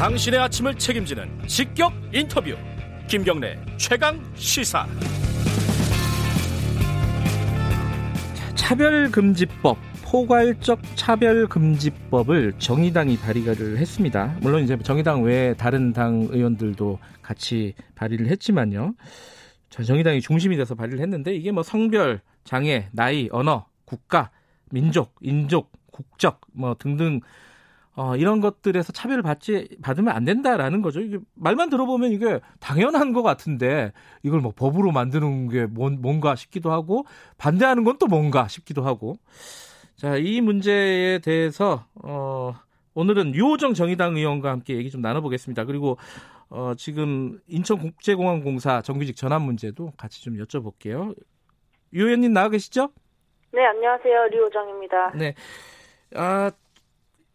당신의 아침을 책임지는 직격 인터뷰 김경래 최강 시사 차별금지법 포괄적 차별금지법을 정의당이 발의를 했습니다. 물론 이제 정의당 외에 다른 당 의원들도 같이 발의를 했지만요. 정의당이 중심이 돼서 발의를 했는데 이게 뭐 성별, 장애, 나이, 언어, 국가, 민족, 인족, 국적 뭐 등등 어, 이런 것들에서 차별을 받지 받으면 안 된다라는 거죠. 이게 말만 들어보면 이게 당연한 것 같은데 이걸 뭐 법으로 만드는 게 뭔, 뭔가 싶기도 하고 반대하는 건 또 뭔가 싶기도 하고 자, 이 문제에 대해서 어, 오늘은 유호정 정의당 의원과 함께 얘기 좀 나눠보겠습니다. 그리고 어, 지금 인천국제공항공사 정규직 전환 문제도 같이 좀 여쭤볼게요. 유 의원님 나와 계시죠? 네, 안녕하세요. 류호정입니다. 네. 아,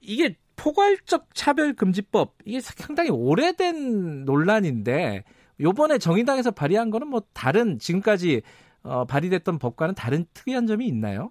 이게 포괄적 차별금지법, 이게 상당히 오래된 논란인데, 요번에 정의당에서 발의한 거는 뭐 다른, 지금까지 어, 발의됐던 법과는 다른 특이한 점이 있나요?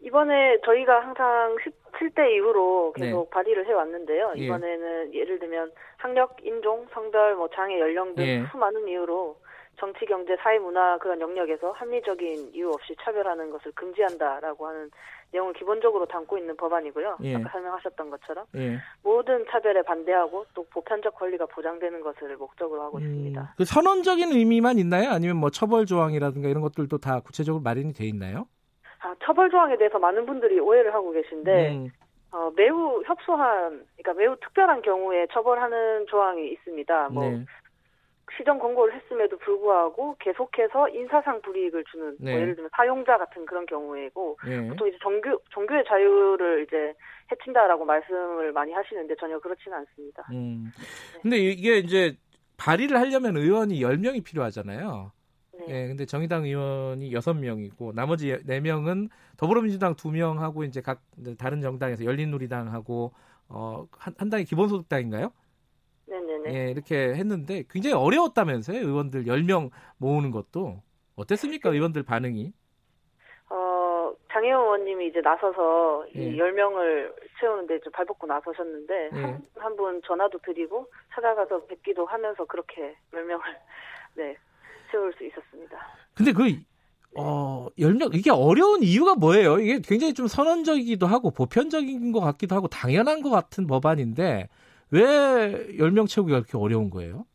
이번에 저희가 항상 17대 이후로 계속 네. 발의를 해왔는데요. 예. 이번에는 예. 를 들면 학력, 인종, 성별, 뭐 장애, 연령 등 예. 수많은 이유로 정치, 경제, 사회, 문화 그런 영역에서 합리적인 이유 없이 차별하는 것을 금지한다라고 하는 내용을 기본적으로 담고 있는 법안이고요. 예. 아까 설명하셨던 것처럼 예. 모든 차별에 반대하고 또 보편적 권리가 보장되는 것을 목적으로 하고 음, 있습니다. 그 선언적인 의미만 있나요? 아니면 뭐 처벌 조항이라든가 이런 것들도 다 구체적으로 마련이 돼 있나요? 아, 처벌 조항에 대해서 많은 분들이 오해를 하고 계신데 음. 어, 매우 협소한, 그러니까 매우 특별한 경우에 처벌하는 조항이 있습니다. 뭐 네. 시정 권고를 했음에도 불구하고 계속해서 인사상 불이익을 주는 뭐 네. 뭐 예를 들면 사용자 같은 그런 경우이고 네. 보통 이제 정규 정규의 자유를 이제 해친다라고 말씀을 많이 하시는데 전혀 그렇지는 않습니다. 음. 네. 근데 이게 이제 발의를 하려면 의원이 10명이 필요하잖아요. 네. 예, 근데 정의당 의원이 6명이고 나머지 4명은 더불어민주당 2명하고 이제 각 다른 정당에서 열린우리당하고 어, 한, 한 당이 기본소득당인가요? 네네네. 예, 이렇게 했는데 굉장히 어려웠다면서요. 의원들 10명 모으는 것도. 어땠습니까? 의원들 반응이? 어, 장혜원 의원님이 이제 나서서 예. 이 10명을 채우는데 좀 발벗고 나서셨는데 예. 한분 한 전화도 드리고 찾아가서 뵙기도 하면서 그렇게 10명을 네, 채울 수 있었습니다. 근데 그 어, 열명 이게 어려운 이유가 뭐예요? 이게 굉장히 좀 선언적이기도 하고 보편적인 것 같기도 하고 당연한 것 같은 법안인데 왜 10명 채우기가 그렇게 어려운 거예요?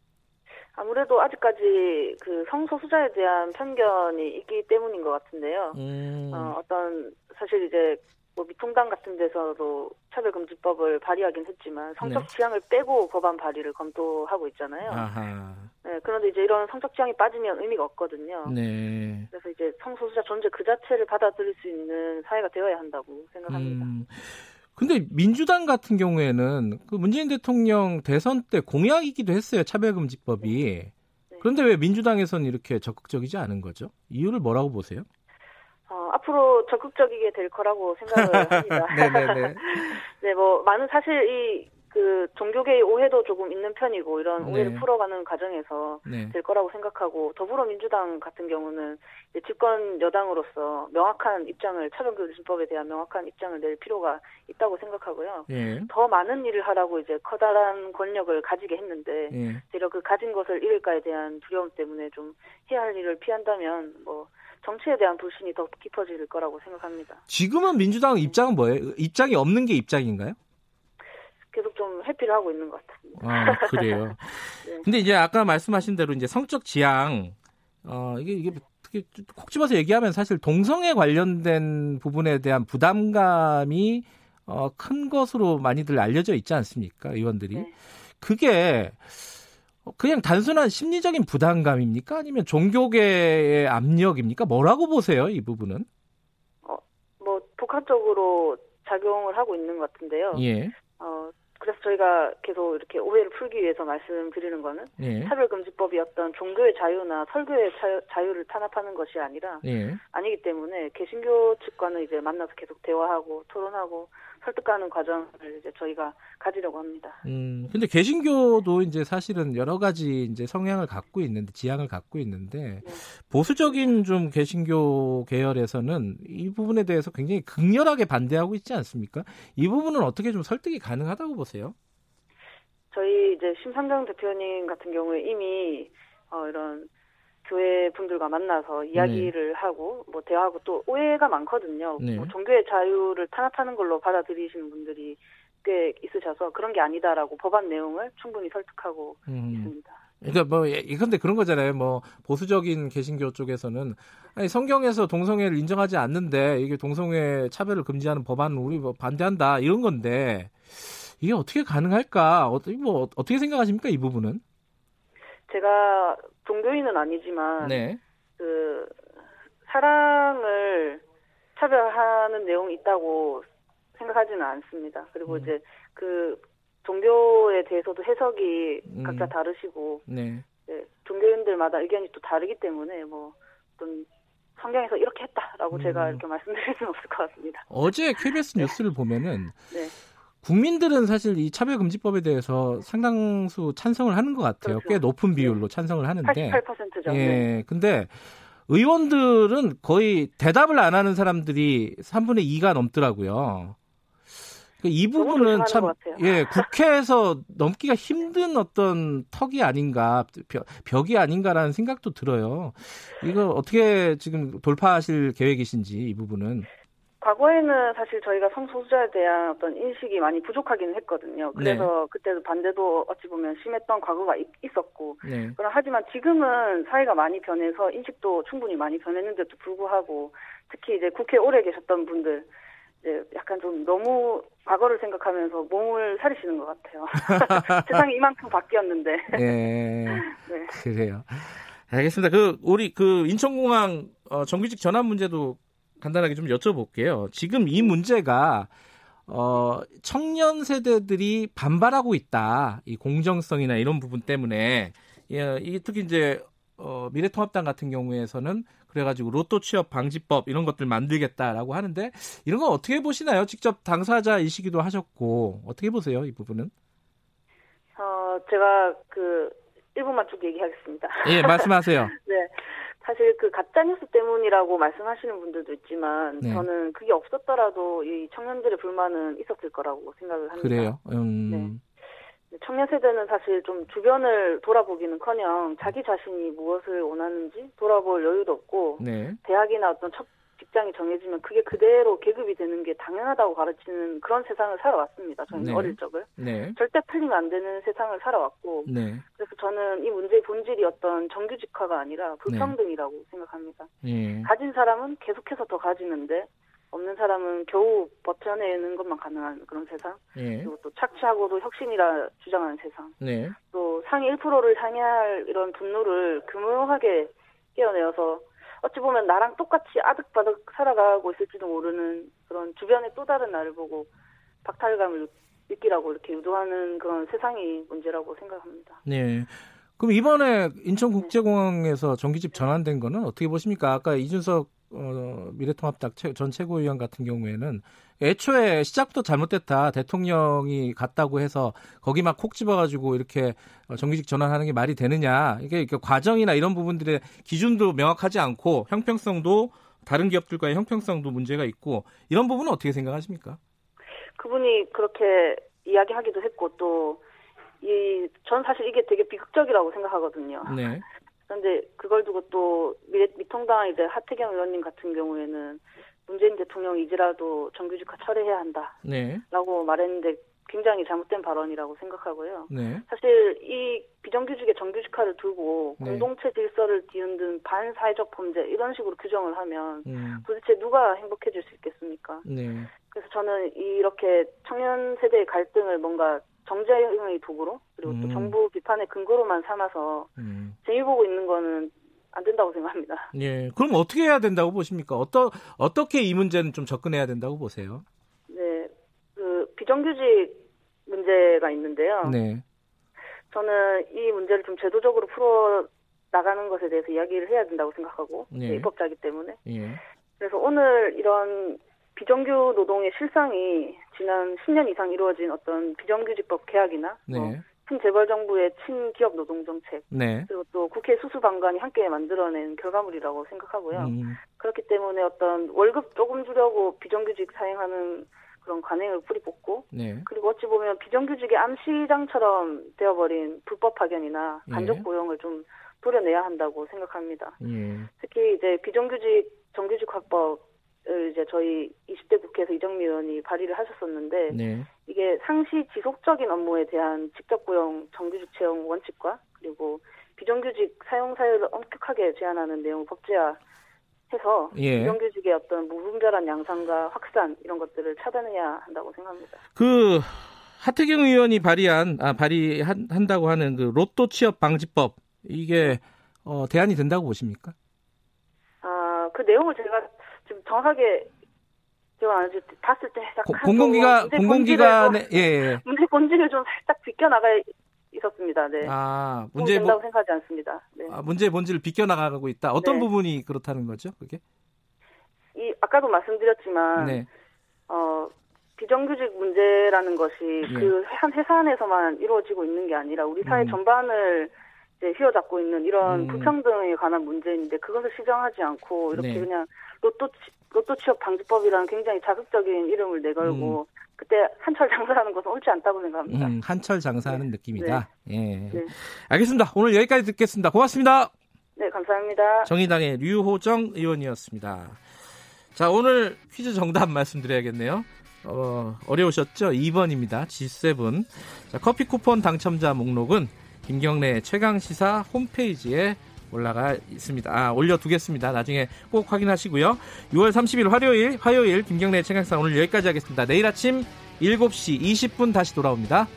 아무래도 아직까지 그 성소수자에 대한 편견이 있기 때문인 것 같은데요. 음. 어, 어떤 사실 이제 뭐 미통당 같은 데서도 차별금지법을 발의하긴 했지만 성적 네. 지향을 빼고 법안 발의를 검토하고 있잖아요. 아하. 네, 그런데 이제 이런 성적 지향이 빠지면 의미가 없거든요. 네. 그래서 이제 성소수자 존재 그 자체를 받아들일 수 있는 사회가 되어야 한다고 생각합니다. 음. 근데 민주당 같은 경우에는 그 문재인 대통령 대선 때 공약이기도 했어요. 차별금지법이. 네. 그런데 왜 민주당에서는 이렇게 적극적이지 않은 거죠? 이유를 뭐라고 보세요? 어, 앞으로 적극적이게 될 거라고 생각을 합니다. 네네네. 네, 뭐 많은 사실 이 그 종교계의 오해도 조금 있는 편이고 이런 네. 오해를 풀어가는 과정에서 네. 될 거라고 생각하고 더불어민주당 같은 경우는 집권 여당으로서 명확한 입장을 차별금지법에 대한 명확한 입장을 낼 필요가 있다고 생각하고요. 예. 더 많은 일을 하라고 이제 커다란 권력을 가지게 했는데 예. 되려 그 가진 것을 잃을까에 대한 두려움 때문에 좀 해야 할 일을 피한다면 뭐 정치에 대한 불신이 더 깊어질 거라고 생각합니다. 지금은 민주당 입장은 뭐예요? 입장이 없는 게 입장인가요? 계속 좀 회피를 하고 있는 것 같습니다. 아, 그래요. 네. 근데 이제 아까 말씀하신 대로 이제 성적 지향, 어, 이게, 이게 특히 콕 집어서 얘기하면 사실 동성애 관련된 부분에 대한 부담감이 어, 큰 것으로 많이들 알려져 있지 않습니까? 의원들이. 네. 그게 그냥 단순한 심리적인 부담감입니까? 아니면 종교계의 압력입니까? 뭐라고 보세요, 이 부분은? 어, 뭐, 복합적으로 작용을 하고 있는 것 같은데요. 예. 어, 그래서 저희가 계속 이렇게 오해를 풀기 위해서 말씀드리는 거는 예. 차별금지법이 어떤 종교의 자유나 설교의 자유, 를 탄압하는 것이 아니라 예. 아니기 때문에 개신교 측과는 이제 만나서 계속 대화하고 토론하고 설득하는 과정을 이제 저희가 가지려고 합니다. 음, 근데 개신교도 이제 사실은 여러 가지 이제 성향을 갖고 있는데 지향을 갖고 있는데 네. 보수적인 좀 개신교 계열에서는 이 부분에 대해서 굉장히 극렬하게 반대하고 있지 않습니까? 이 부분은 어떻게 좀 설득이 가능하다고 보세요? 저희 이제 심상정 대표님 같은 경우에 이미 어, 이런 교회 분들과 만나서 이야기를 네. 하고 뭐 대화하고 또 오해가 많거든요. 네. 뭐 종교의 자유를 탄압하는 걸로 받아들이시는 분들이 꽤 있으셔서 그런 게 아니다라고 법안 내용을 충분히 설득하고 음. 있습니다. 그러니까 뭐 이건데 그런 거잖아요. 뭐 보수적인 개신교 쪽에서는 아니 성경에서 동성애를 인정하지 않는데 이게 동성애 차별을 금지하는 법안을 우리 뭐 반대한다 이런 건데 이게 어떻게 가능할까? 어떻게 뭐 어떻게 생각하십니까 이 부분은? 제가 종교인은 아니지만 네. 그 사랑을 차별하는 내용이 있다고 생각하지는 않습니다. 그리고 음. 이제 그 종교에 대해서도 해석이 음. 각자 다르시고 네. 네, 종교인들마다 의견이 또 다르기 때문에 뭐 어떤 성경에서 이렇게 했다라고 음. 제가 이렇게 말씀드릴 수는 없을 것 같습니다. 어제 KBS 뉴스를 보면은 네. 국민들은 사실 이 차별금지법에 대해서 상당수 찬성을 하는 것 같아요. 그렇죠. 꽤 높은 네. 비율로 찬성을 하는데. 88%죠. 예. 네. 근데 의원들은 거의 대답을 안 하는 사람들이 3분의 2가 넘더라고요. 그이 부분은 참, 예, 국회에서 넘기가 힘든 어떤 턱이 아닌가, 벽 이 아닌가라는 생각도 들어요. 이거 어떻게 지금 돌파하실 계획이신지, 이 부분은. 과거에는 사실 저희가 성소수자에 대한 어떤 인식이 많이 부족하기는 했거든요. 그래서 네. 그때도 반대도 어찌 보면 심했던 과거가 있었고. 네. 그럼 하지만 지금은 사회가 많이 변해서 인식도 충분히 많이 변했는데도 불구하고 특히 이제 국회에 오래 계셨던 분들 이제 약간 좀 너무 과거를 생각하면서 몸을 사리시는 것 같아요. 세상이 이만큼 바뀌었는데. 네. 네. 그래요. 알겠습니다. 그 우리 그 인천공항 어, 정규직 전환 문제도 간단하게 좀 여쭤볼게요. 지금 이 문제가 어, 청년 세대들이 반발하고 있다. 이 공정성이나 이런 부분 때문에 예, 이게 특히 이제 어, 미래통합당 같은 경우에서는 그래가지고 로또 취업 방지법 이런 것들 만들겠다라고 하는데 이런 건 어떻게 보시나요? 직접 당사자이시기도 하셨고 어떻게 보세요 이 부분은? 어 제가 그 1분만 쭉 얘기하겠습니다. 예 말씀하세요. 네. 그 가짜 뉴스 때문이라고 말씀하시는 분들도 있지만 네. 저는 그게 없었더라도 이 청년들의 불만은 있었을 거라고 생각을 합니다. 그래요. 음... 네. 청년 세대는 사실 좀 주변을 돌아보기는커녕 자기 자신이 무엇을 원하는지 돌아볼 여유도 없고 네. 대학이나 어떤 첫 직장이 정해지면 그게 그대로 계급이 되는 게 당연하다고 가르치는 그런 세상을 살아왔습니다. 저는 네. 어릴 적을 네. 절대 풀리면 안 되는 세상을 살아왔고 네. 그래서 저는 이 문제의 본질이 어떤 정규직화가 아니라 불평등이라고 네. 생각합니다. 예. 가진 사람은 계속해서 더 가지는데 없는 사람은 겨우 버텨내는 것만 가능한 그런 세상. 예. 그리고 또 착취하고도 혁신이라 주장하는 세상. 네. 또 상위 1%를 상회할 이런 분노를 교묘하게 깨어내어서 어찌 보면 나랑 똑같이 아득바득 살아가고 있을지도 모르는 그런 주변의 또 다른 나를 보고 박탈감을 느끼라고 이렇게 유도하는 그런 세상이 문제라고 생각합니다. 네. 그럼 이번에 인천국제공항에서 전기집 전환된 거는 어떻게 보십니까? 아까 이준석 어, 미래통합당 전 최고위원 같은 경우에는 애초에 시작부터 잘못됐다. 대통령이 갔다고 해서 거기 막 콕 집어가지고 이렇게 어, 정규직 전환하는 게 말이 되느냐. 이게 과정이나 이런 부분들의 기준도 명확하지 않고 형평성도 다른 기업들과의 형평성도 문제가 있고 이런 부분은 어떻게 생각하십니까? 그분이 그렇게 이야기하기도 했고 또 이 전 사실 이게 되게 비극적이라고 생각하거든요. 네. 그런데 그걸 두고 또 미, 미통당 이제 하태경 의원님 같은 경우에는 문재인 대통령이지라도 정규직화 철회해야 한다. 네. 라고 말했는데 굉장히 잘못된 발언이라고 생각하고요. 네. 사실 이 비정규직의 정규직화를 두고 네. 공동체 질서를 뒤흔든 반사회적 범죄 이런 식으로 규정을 하면 음. 도대체 누가 행복해질 수 있겠습니까? 네. 그래서 저는 이렇게 청년 세대의 갈등을 뭔가 정쟁의 도구로 그리고 또 음. 정부 비판의 근거로만 삼아서 음. 재미 보고 있는 거는 안 된다고 생각합니다. 예. 그럼 어떻게 해야 된다고 보십니까? 어떠, 어떻게 이 문제는 좀 접근해야 된다고 보세요? 네. 그 비정규직 문제가 있는데요. 네. 저는 이 문제를 좀 제도적으로 풀어 나가는 것에 대해서 이야기를 해야 된다고 생각하고 예. 입법자이기 때문에. 예. 그래서 오늘 이런 비정규 노동의 실상이 지난 10년 이상 이루어진 어떤 비정규직법 개혁이나 네. 뭐 친재벌 정부의 친기업 노동 정책 네. 그리고 또 국회 수수방관이 함께 만들어낸 결과물이라고 생각하고요. 음. 그렇기 때문에 어떤 월급 조금 주려고 비정규직 사행하는 그런 관행을 뿌리 뽑고 네. 그리고 어찌 보면 비정규직의 암시장처럼 되어버린 불법 파견이나 예. 간접 예. 고용을 좀 도려내야 한다고 생각합니다. 예. 특히 이제 비정규직 정규직 확법을 이제 저희 20대 국회에서 이정미 의원이 발의를 하셨었는데 네. 이게 상시 지속적인 업무에 대한 직접 고용 정규직 채용 원칙과 그리고 비정규직 사용 사유를 엄격하게 제한하는 내용을 법제화 해서 예. 비정규직의 어떤 무분별한 양상과 확산 이런 것들을 차단해야 한다고 생각합니다. 그 하태경 의원이 발의한 아 발의한다고 하는 그 로또 취업 방지법 이게 어, 대안이 된다고 보십니까? 아 그 내용을 제가 지금 정확하게 제가 아직 봤을 때 공공기관 공공기관의 예, 예. 문제 본질을 좀 살짝 비껴 나가 있었습니다. 네. 아, 문제 된다고 생각하지 않습니다. 네. 아, 문제 본질을 비껴나가고 있다. 어떤 네. 부분이 그렇다는 거죠? 그게? 이 아까도 말씀드렸지만 네. 어, 비정규직 문제라는 것이 예. 그한 회사 안에서만 이루어지고 있는 게 아니라 우리 사회 음. 전반을 이제 휘어잡고 있는 이런 음. 불평등에 관한 문제인데 그것을 시정하지 않고 이렇게 네. 그냥 로또 로또 취업 방지법이라는 굉장히 자극적인 이름을 내걸고 음. 그때 한철 장사하는 것은 옳지 않다고 생각합니다. 음, 한철 장사하는 네. 느낌이다. 네. 예. 네. 알겠습니다. 오늘 여기까지 듣겠습니다. 고맙습니다. 네, 감사합니다. 정의당의 류호정 의원이었습니다. 자, 오늘 퀴즈 정답 말씀드려야겠네요. 어, 어려우셨죠? 2번입니다. G7. 자, 커피 쿠폰 당첨자 목록은 김경래 최강 시사 홈페이지에 올라가 있습니다. 아, 올려두겠습니다. 나중에 꼭 확인하시고요. 6월 30일 화요일, 화요일 김경래 최강사 오늘 여기까지 하겠습니다. 내일 아침 7시 20분 다시 돌아옵니다.